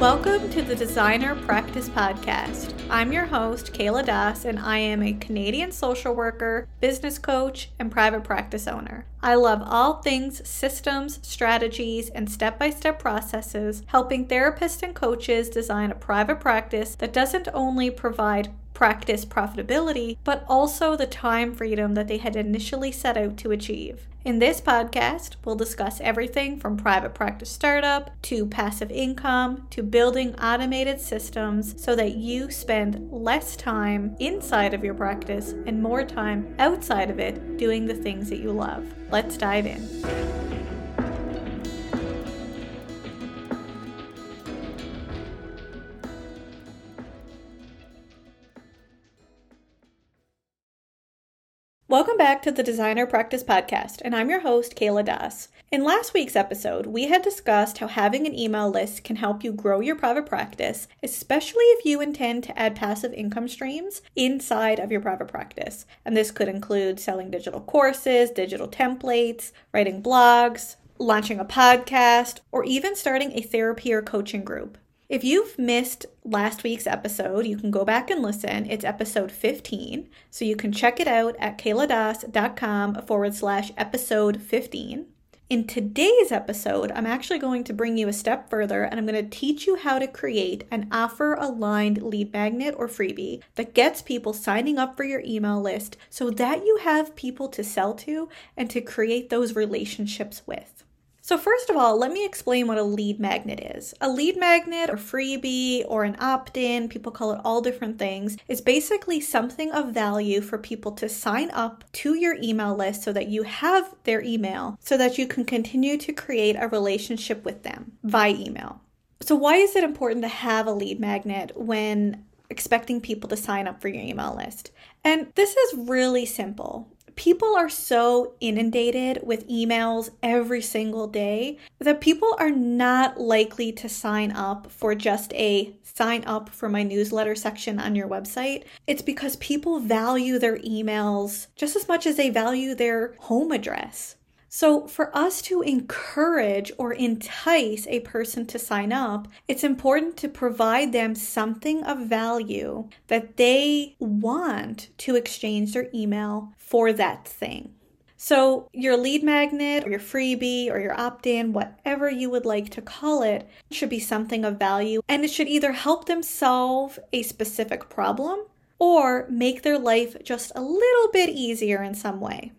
Welcome to the Designer Practice Podcast. I'm your host, Kayla Das, and I am a Canadian social worker, business coach, and private practice owner. I love all things systems, strategies, and step by step processes, helping therapists and coaches design a private practice that doesn't only provide practice profitability, but also the time freedom that they had initially set out to achieve. In this podcast, we'll discuss everything from private practice startup to passive income to building automated systems so that you spend less time inside of your practice and more time outside of it doing the things that you love. Let's dive in. Welcome back to the Designer Practice Podcast, and I'm your host, Kayla Das. In last week's episode, we had discussed how having an email list can help you grow your private practice, especially if you intend to add passive income streams inside of your private practice. And this could include selling digital courses, digital templates, writing blogs, launching a podcast, or even starting a therapy or coaching group. If you've missed last week's episode, you can go back and listen. It's episode 15. So you can check it out at kayladas.com forward slash episode 15. In today's episode, I'm actually going to bring you a step further and I'm going to teach you how to create an offer aligned lead magnet or freebie that gets people signing up for your email list so that you have people to sell to and to create those relationships with. So, first of all, let me explain what a lead magnet is. A lead magnet or freebie or an opt in, people call it all different things, is basically something of value for people to sign up to your email list so that you have their email so that you can continue to create a relationship with them via email. So, why is it important to have a lead magnet when expecting people to sign up for your email list? And this is really simple people are so inundated with emails every single day that people are not likely to sign up for just a sign up for my newsletter section on your website. It's because people value their emails just as much as they value their home address. So, for us to encourage or entice a person to sign up, it's important to provide them something of value that they want to exchange their email for that thing. So, your lead magnet or your freebie or your opt in, whatever you would like to call it, should be something of value and it should either help them solve a specific problem or make their life just a little bit easier in some way.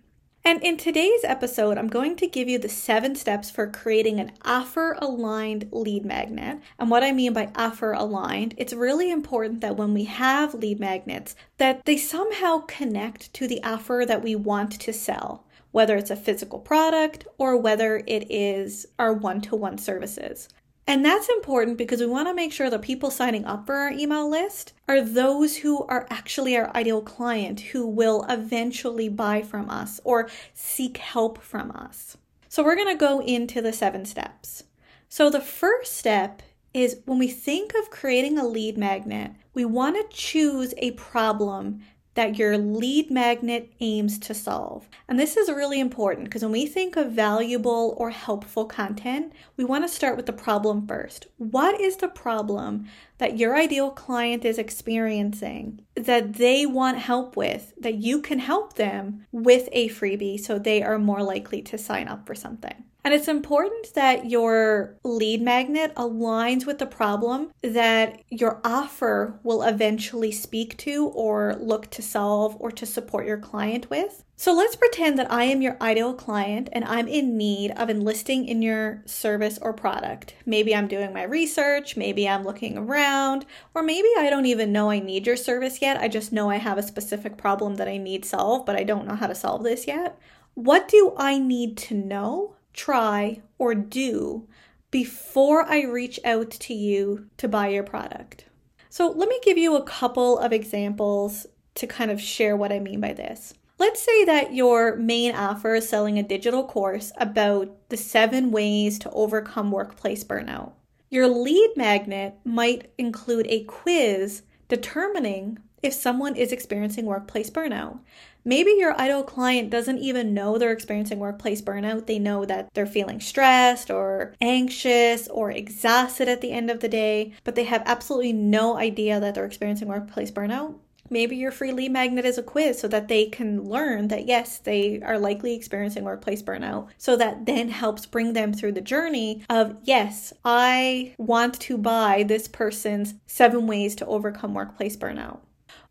And in today's episode, I'm going to give you the seven steps for creating an offer aligned lead magnet. And what I mean by offer aligned, it's really important that when we have lead magnets, that they somehow connect to the offer that we want to sell, whether it's a physical product or whether it is our one to one services. And that's important because we want to make sure that people signing up for our email list are those who are actually our ideal client who will eventually buy from us or seek help from us. So we're going to go into the seven steps. So the first step is when we think of creating a lead magnet, we want to choose a problem that your lead magnet aims to solve. And this is really important because when we think of valuable or helpful content, we want to start with the problem first. What is the problem that your ideal client is experiencing that they want help with, that you can help them with a freebie so they are more likely to sign up for something? And it's important that your lead magnet aligns with the problem that your offer will eventually speak to or look to solve or to support your client with. So let's pretend that I am your ideal client and I'm in need of enlisting in your service or product. Maybe I'm doing my research, maybe I'm looking around, or maybe I don't even know I need your service yet. I just know I have a specific problem that I need solved, but I don't know how to solve this yet. What do I need to know try, or do before I reach out to you to buy your product. So, let me give you a couple of examples to kind of share what I mean by this. Let's say that your main offer is selling a digital course about the seven ways to overcome workplace burnout. Your lead magnet might include a quiz determining if someone is experiencing workplace burnout. Maybe your ideal client doesn't even know they're experiencing workplace burnout. They know that they're feeling stressed or anxious or exhausted at the end of the day, but they have absolutely no idea that they're experiencing workplace burnout. Maybe your free lead magnet is a quiz so that they can learn that yes, they are likely experiencing workplace burnout. So that then helps bring them through the journey of yes, I want to buy this person's seven ways to overcome workplace burnout.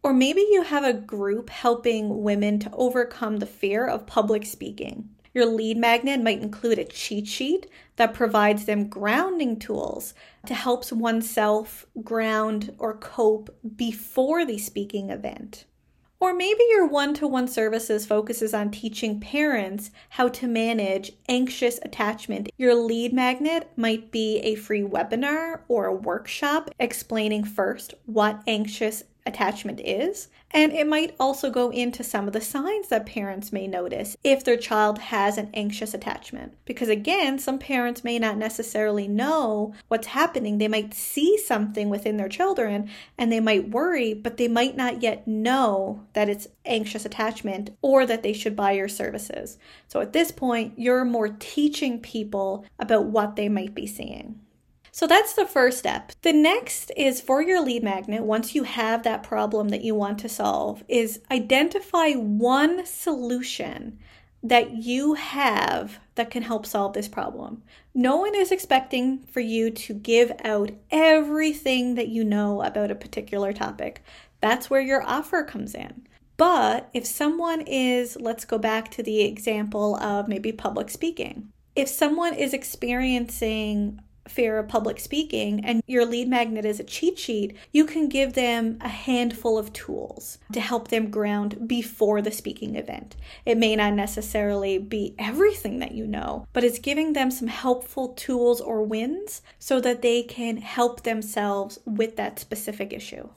Or maybe you have a group helping women to overcome the fear of public speaking. Your lead magnet might include a cheat sheet that provides them grounding tools to help oneself ground or cope before the speaking event. Or maybe your one to one services focuses on teaching parents how to manage anxious attachment. Your lead magnet might be a free webinar or a workshop explaining first what anxious attachment is. And it might also go into some of the signs that parents may notice if their child has an anxious attachment. Because again, some parents may not necessarily know what's happening. They might see something within their children and they might worry, but they might not yet know that it's anxious attachment or that they should buy your services. So at this point, you're more teaching people about what they might be seeing. So that's the first step. The next is for your lead magnet, once you have that problem that you want to solve, is identify one solution that you have that can help solve this problem. No one is expecting for you to give out everything that you know about a particular topic. That's where your offer comes in. But if someone is, let's go back to the example of maybe public speaking. If someone is experiencing fear of public speaking and your lead magnet is a cheat sheet, you can give them a handful of tools to help them ground before the speaking event. It may not necessarily be everything that you know, but it's giving them some helpful tools or wins so that they can help themselves with that specific issue.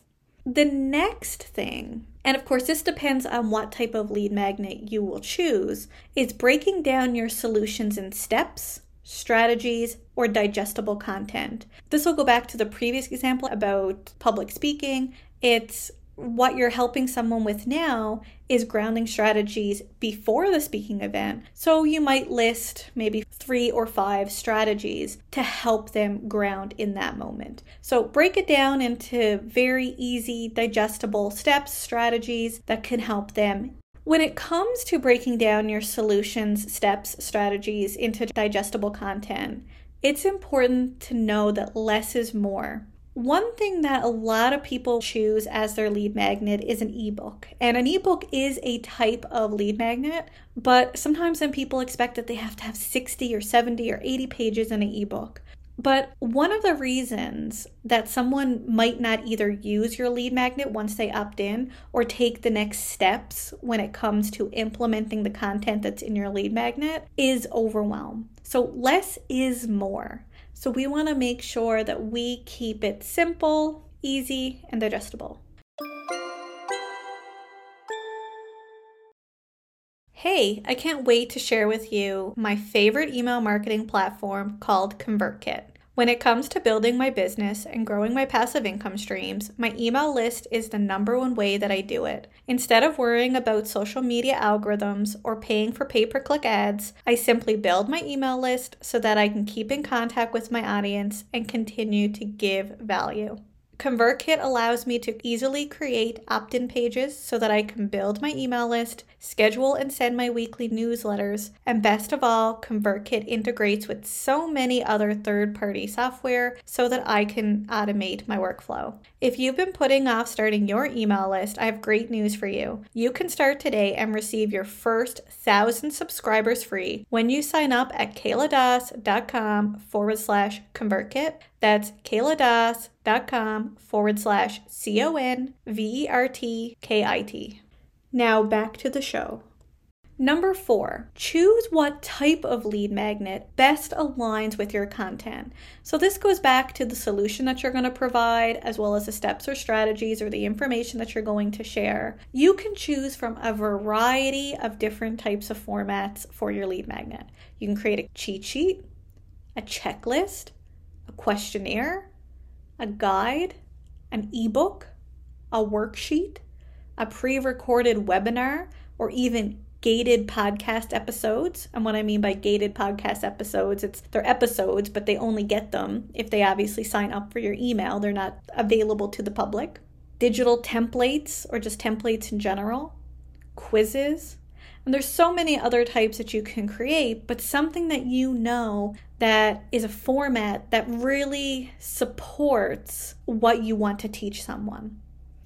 The next thing, and of course, this depends on what type of lead magnet you will choose, is breaking down your solutions in steps strategies, or digestible content. This will go back to the previous example about public speaking. It's what you're helping someone with now is grounding strategies before the speaking event. So you might list maybe three or five strategies to help them ground in that moment. So break it down into very easy, digestible steps, strategies that can help them when it comes to breaking down your solutions, steps, strategies into digestible content, it's important to know that less is more. One thing that a lot of people choose as their lead magnet is an ebook. And an ebook is a type of lead magnet, but sometimes then people expect that they have to have 60 or 70 or 80 pages in an ebook. But one of the reasons that someone might not either use your lead magnet once they opt in or take the next steps when it comes to implementing the content that's in your lead magnet is overwhelm. So, less is more. So, we want to make sure that we keep it simple, easy, and digestible. Hey, I can't wait to share with you my favorite email marketing platform called ConvertKit. When it comes to building my business and growing my passive income streams, my email list is the number one way that I do it. Instead of worrying about social media algorithms or paying for pay per click ads, I simply build my email list so that I can keep in contact with my audience and continue to give value. ConvertKit allows me to easily create opt in pages so that I can build my email list, schedule and send my weekly newsletters, and best of all, ConvertKit integrates with so many other third party software so that I can automate my workflow. If you've been putting off starting your email list, I have great news for you. You can start today and receive your first thousand subscribers free when you sign up at kayladas.com forward slash ConvertKit. That's kayladas.com forward slash C O N V E R T K I T. Now back to the show. Number four, choose what type of lead magnet best aligns with your content. So, this goes back to the solution that you're going to provide, as well as the steps or strategies or the information that you're going to share. You can choose from a variety of different types of formats for your lead magnet. You can create a cheat sheet, a checklist, a questionnaire, a guide, an ebook, a worksheet, a pre recorded webinar, or even gated podcast episodes. And what I mean by gated podcast episodes, it's they're episodes, but they only get them if they obviously sign up for your email. They're not available to the public. Digital templates or just templates in general, quizzes. And there's so many other types that you can create, but something that you know that is a format that really supports what you want to teach someone.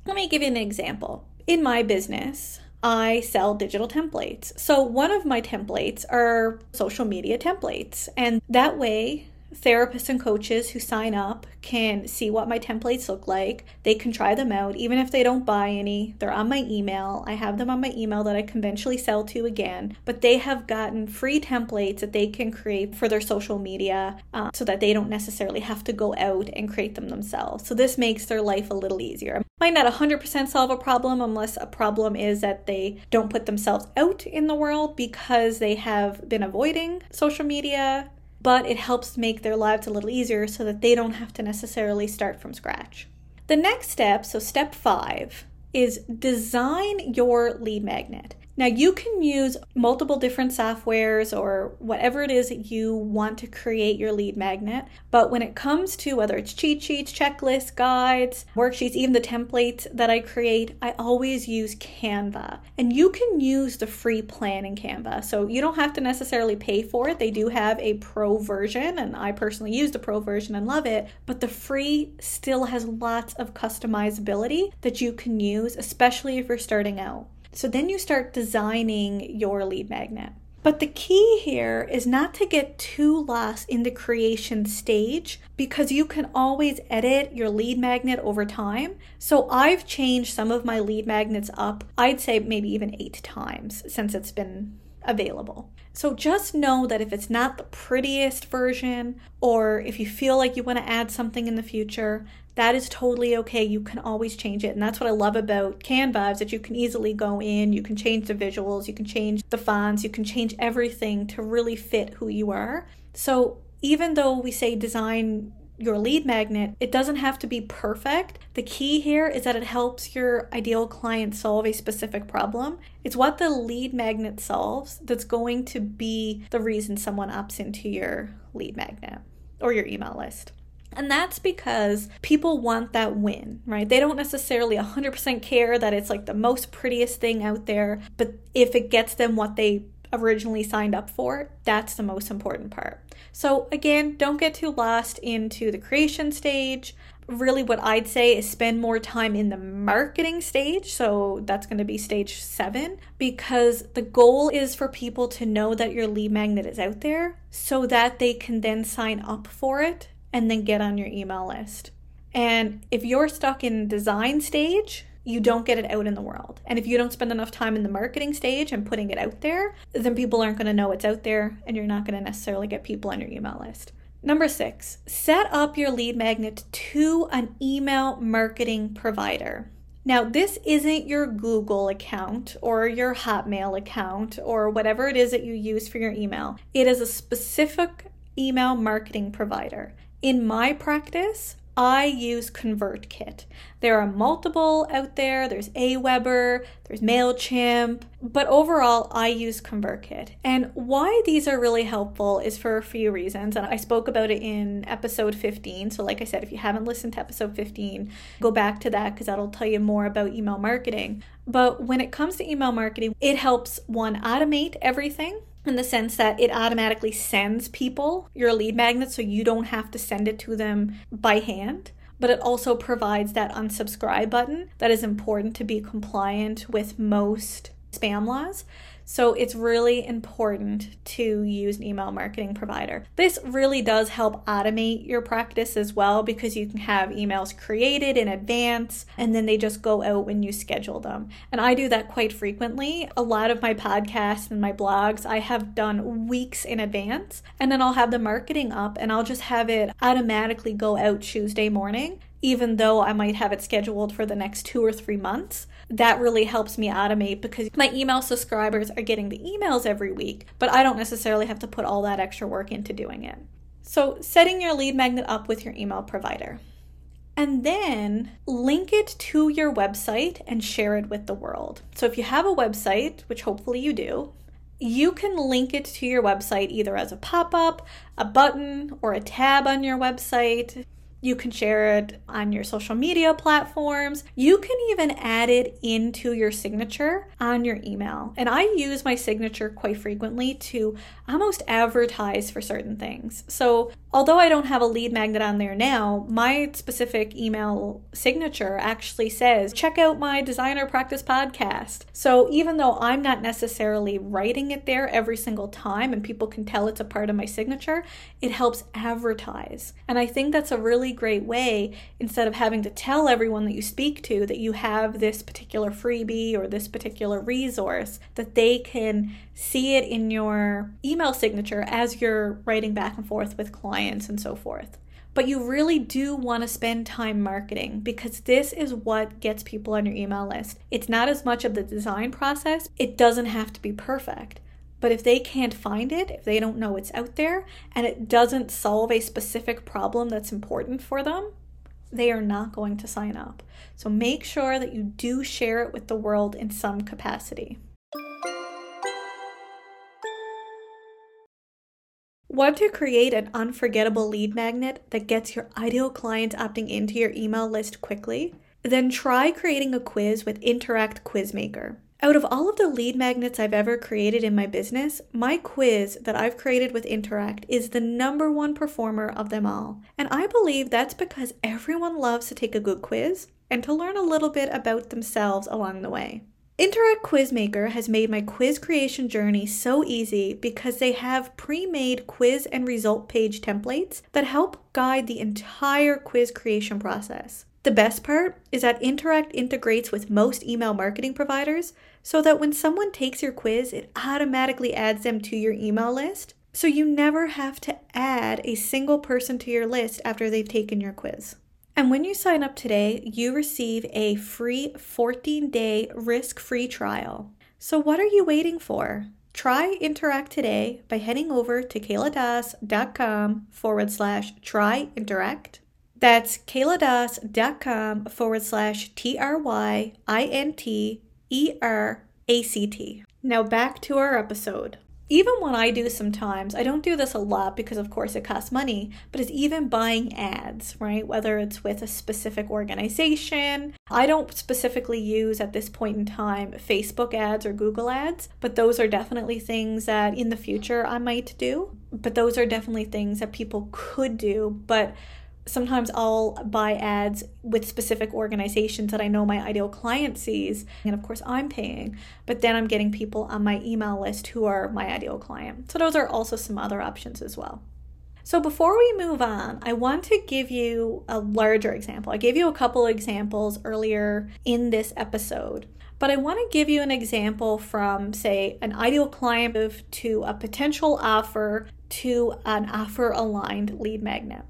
Let me give you an example. In my business, I sell digital templates. So, one of my templates are social media templates. And that way, therapists and coaches who sign up can see what my templates look like. They can try them out, even if they don't buy any. They're on my email. I have them on my email that I conventionally sell to again, but they have gotten free templates that they can create for their social media uh, so that they don't necessarily have to go out and create them themselves. So, this makes their life a little easier. Might not 100% solve a problem unless a problem is that they don't put themselves out in the world because they have been avoiding social media but it helps make their lives a little easier so that they don't have to necessarily start from scratch. The next step, so step five, is design your lead magnet. Now, you can use multiple different softwares or whatever it is that you want to create your lead magnet. But when it comes to whether it's cheat sheets, checklists, guides, worksheets, even the templates that I create, I always use Canva. And you can use the free plan in Canva. So you don't have to necessarily pay for it. They do have a pro version, and I personally use the pro version and love it. But the free still has lots of customizability that you can use, especially if you're starting out. So then you start designing your lead magnet. But the key here is not to get too lost in the creation stage because you can always edit your lead magnet over time. So I've changed some of my lead magnets up, I'd say maybe even eight times since it's been available. So just know that if it's not the prettiest version, or if you feel like you want to add something in the future, that is totally okay. You can always change it. And that's what I love about Canva is that you can easily go in, you can change the visuals, you can change the fonts, you can change everything to really fit who you are. So even though we say design your lead magnet, it doesn't have to be perfect. The key here is that it helps your ideal client solve a specific problem. It's what the lead magnet solves that's going to be the reason someone opts into your lead magnet or your email list. And that's because people want that win, right? They don't necessarily 100% care that it's like the most prettiest thing out there, but if it gets them what they originally signed up for, that's the most important part. So, again, don't get too lost into the creation stage. Really, what I'd say is spend more time in the marketing stage. So, that's going to be stage seven, because the goal is for people to know that your lead magnet is out there so that they can then sign up for it and then get on your email list. And if you're stuck in design stage, you don't get it out in the world. And if you don't spend enough time in the marketing stage and putting it out there, then people aren't going to know it's out there and you're not going to necessarily get people on your email list. Number six, set up your lead magnet to an email marketing provider. Now, this isn't your Google account or your Hotmail account or whatever it is that you use for your email. It is a specific email marketing provider. In my practice, I use ConvertKit. There are multiple out there. There's Aweber, there's MailChimp, but overall, I use ConvertKit. And why these are really helpful is for a few reasons. And I spoke about it in episode 15. So, like I said, if you haven't listened to episode 15, go back to that because that'll tell you more about email marketing. But when it comes to email marketing, it helps one automate everything in the sense that it automatically sends people your lead magnet so you don't have to send it to them by hand. But it also provides that unsubscribe button that is important to be compliant with most spam laws. So it's really important to use an email marketing provider. This really does help automate your practice as well because you can have emails created in advance and then they just go out when you schedule them. And I do that quite frequently. A lot of my podcasts and my blogs I have done weeks in advance and then I'll have the marketing up and I'll just have it automatically go out Tuesday morning even though I might have it scheduled for the next two or three months. That really helps me automate because my email subscribers are getting the emails every week, but I don't necessarily have to put all that extra work into doing it. So, setting your lead magnet up with your email provider. and then link it to your website and share it with the world. So if you have a website, which hopefully you do, you can link it to your website either as a pop up, a button, or a tab on your website. You can share it on your social media platforms. You can even add it into your signature on your email. And I use my signature quite frequently to almost advertise for certain things. So although I don't have a lead magnet on there now, my specific email signature actually says, check out my designer practice podcast. So even though I'm not necessarily writing it there every single time and people can tell it's a part of my signature, it helps advertise. And I think that's a really great way instead of having to tell everyone that you speak to that you have this particular freebie or this particular resource, that they can see it in your email signature as you're writing back and forth with clients and so forth. But you really do want to spend time marketing because this is what gets people on your email list. It's not as much of the design process, it doesn't have to be perfect. But if they can't find it, if they don't know it's out there, and it doesn't solve a specific problem that's important for them, they are not going to sign up. So make sure that you do share it with the world in some capacity. Want to create an unforgettable lead magnet that gets your ideal clients opting into your email list quickly? Then try creating a quiz with Interact Quizmaker. Out of all of the lead magnets I've ever created in my business, my quiz that I've created with Interact is the number one performer of them all. And I believe that's because everyone loves to take a good quiz and to learn a little bit about themselves along the way. Interact Quizmaker has made my quiz creation journey so easy because they have pre made quiz and result page templates that help guide the entire quiz creation process. The best part is that Interact integrates with most email marketing providers so that when someone takes your quiz, it automatically adds them to your email list. So you never have to add a single person to your list after they've taken your quiz. And when you sign up today, you receive a free 14 day risk free trial. So, what are you waiting for? Try Interact today by heading over to kayladas.com forward slash try interact. That's kayladas.com forward slash T R Y I N T E R A C T. Now back to our episode even when I do sometimes, I don't do this a lot because, of course, it costs money, but it's even buying ads, right? Whether it's with a specific organization. I don't specifically use at this point in time Facebook ads or Google ads, but those are definitely things that in the future I might do. But those are definitely things that people could do. But sometimes I'll buy ads with specific organizations that I know my ideal client sees. And of course, I'm paying, but then I'm getting people on my email list who are my ideal client. So, those are also some other options as well. So, before we move on, I want to give you a larger example. I gave you a couple examples earlier in this episode. But I want to give you an example from, say, an ideal client to a potential offer to an offer aligned lead magnet.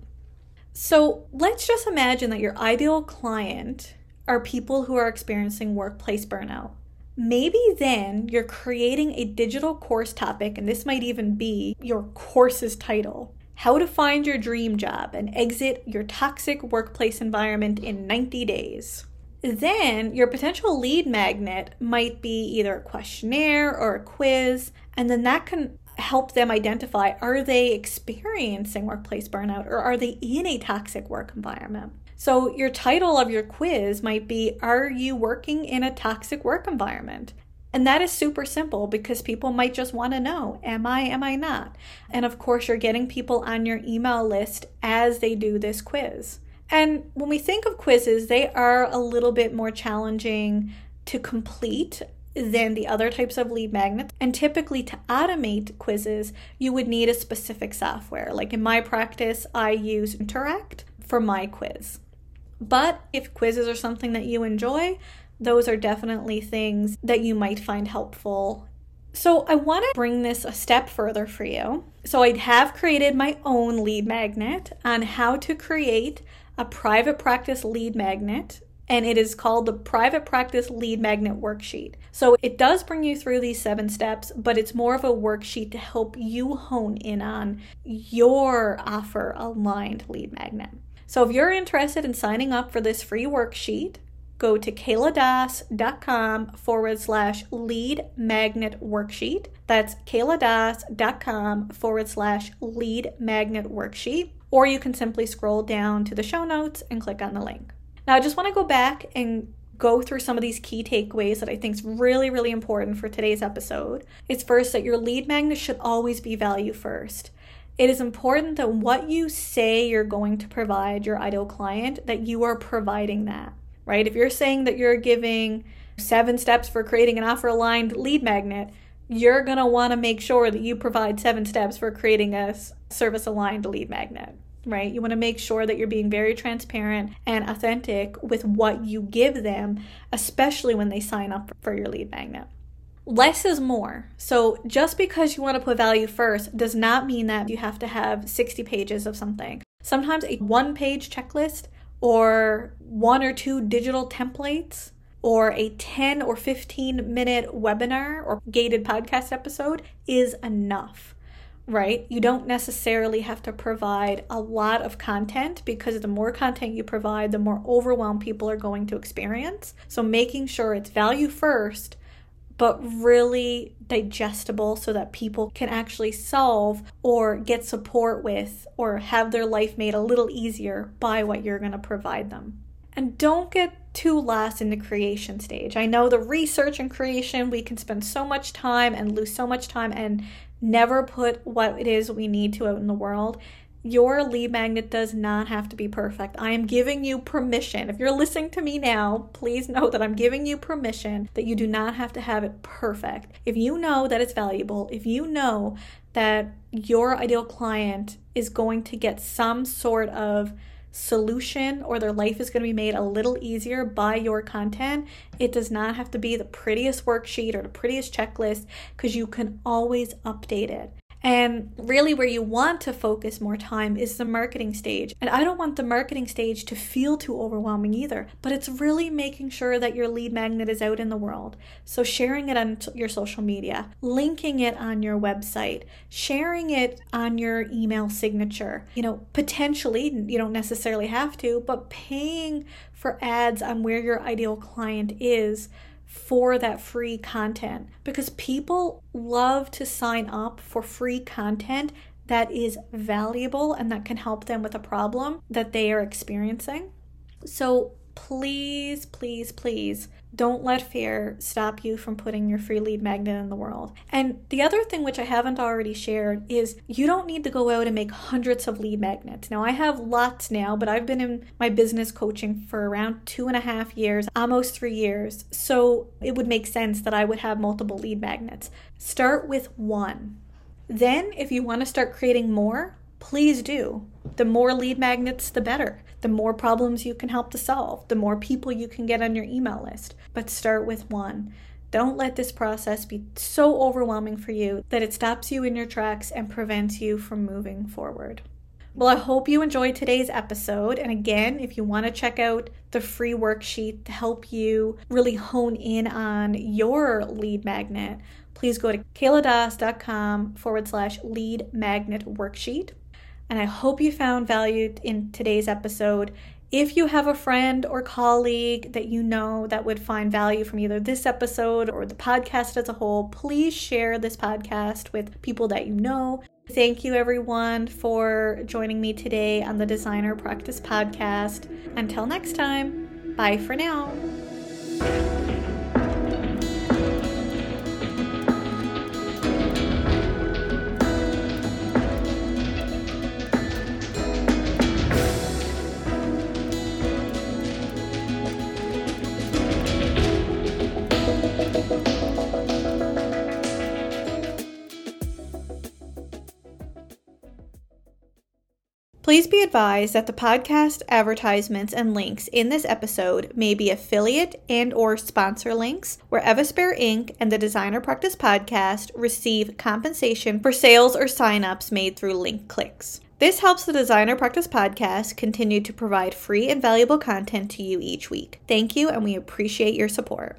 So let's just imagine that your ideal client are people who are experiencing workplace burnout. Maybe then you're creating a digital course topic, and this might even be your course's title How to Find Your Dream Job and Exit Your Toxic Workplace Environment in 90 Days. Then your potential lead magnet might be either a questionnaire or a quiz, and then that can help them identify are they experiencing workplace burnout or are they in a toxic work environment? So, your title of your quiz might be Are you working in a toxic work environment? And that is super simple because people might just want to know Am I, am I not? And of course, you're getting people on your email list as they do this quiz. And when we think of quizzes, they are a little bit more challenging to complete than the other types of lead magnets. And typically, to automate quizzes, you would need a specific software. Like in my practice, I use Interact for my quiz. But if quizzes are something that you enjoy, those are definitely things that you might find helpful. So, I want to bring this a step further for you. So, I have created my own lead magnet on how to create a private practice lead magnet and it is called the Private Practice Lead Magnet Worksheet. So it does bring you through these seven steps, but it's more of a worksheet to help you hone in on your offer aligned lead magnet. So if you're interested in signing up for this free worksheet, go to kayladas.com forward slash lead magnet worksheet. That's kayladas.com forward slash lead magnet worksheet. Or you can simply scroll down to the show notes and click on the link. Now, I just want to go back and go through some of these key takeaways that I think is really, really important for today's episode. It's first that your lead magnet should always be value first. It is important that what you say you're going to provide your ideal client, that you are providing that right? If you're saying that you're giving seven steps for creating an offer aligned lead magnet, you're going to want to make sure that you provide seven steps for creating a service aligned lead magnet, right? You want to make sure that you're being very transparent and authentic with what you give them, especially when they sign up for your lead magnet. Less is more. So, just because you want to put value first does not mean that you have to have 60 pages of something. Sometimes a one page checklist or one or two digital templates or a 10 or 15 minute webinar or gated podcast episode is enough, right? You don't necessarily have to provide a lot of content because the more content you provide, the more overwhelmed people are going to experience. So making sure it's value first but really digestible so that people can actually solve or get support with or have their life made a little easier by what you're going to provide them. And don't get too lost in the creation stage. I know the research and creation, we can spend so much time and lose so much time and never put what it is we need to out in the world. Your lead magnet does not have to be perfect. I am giving you permission. If you're listening to me now, please know that I'm giving you permission that you do not have to have it perfect. If you know that it's valuable, if you know that your ideal client is going to get some sort of solution or their life is going to be made a little easier by your content. It does not have to be the prettiest worksheet or the prettiest checklist because you can always update it. And really, where you want to focus more time is the marketing stage. And I don't want the marketing stage to feel too overwhelming either, but it's really making sure that your lead magnet is out in the world. So, sharing it on your social media, linking it on your website, sharing it on your email signature. You know, potentially, you don't necessarily have to, but paying for ads on where your ideal client is for that free content because people love to sign up for free content that is valuable and that can help them with a problem that they are experiencing. So please, please, please don't let fear stop you from putting your free lead magnet in the world. And the other thing, which I haven't already shared, is you don't need to go out and make hundreds of lead magnets. Now, I have lots now, but I've been in my business coaching for around two and a half years, almost three years. So it would make sense that I would have multiple lead magnets. Start with one. Then, if you want to start creating more, please do. The more lead magnets, the better. The more problems you can help to solve, the more people you can get on your email list. But start with one. Don't let this process be so overwhelming for you that it stops you in your tracks and prevents you from moving forward. Well, I hope you enjoyed today's episode. And again, if you want to check out the free worksheet to help you really hone in on your lead magnet, please go to kayladas.com forward slash lead magnet worksheet. And I hope you found value in today's episode. If you have a friend or colleague that you know that would find value from either this episode or the podcast as a whole, please share this podcast with people that you know. Thank you, everyone, for joining me today on the Designer Practice Podcast. Until next time, bye for now. Please be advised that the podcast advertisements and links in this episode may be affiliate and or sponsor links where Evaspare Inc. and the Designer Practice podcast receive compensation for sales or signups made through link clicks. This helps the Designer Practice podcast continue to provide free and valuable content to you each week. Thank you, and we appreciate your support.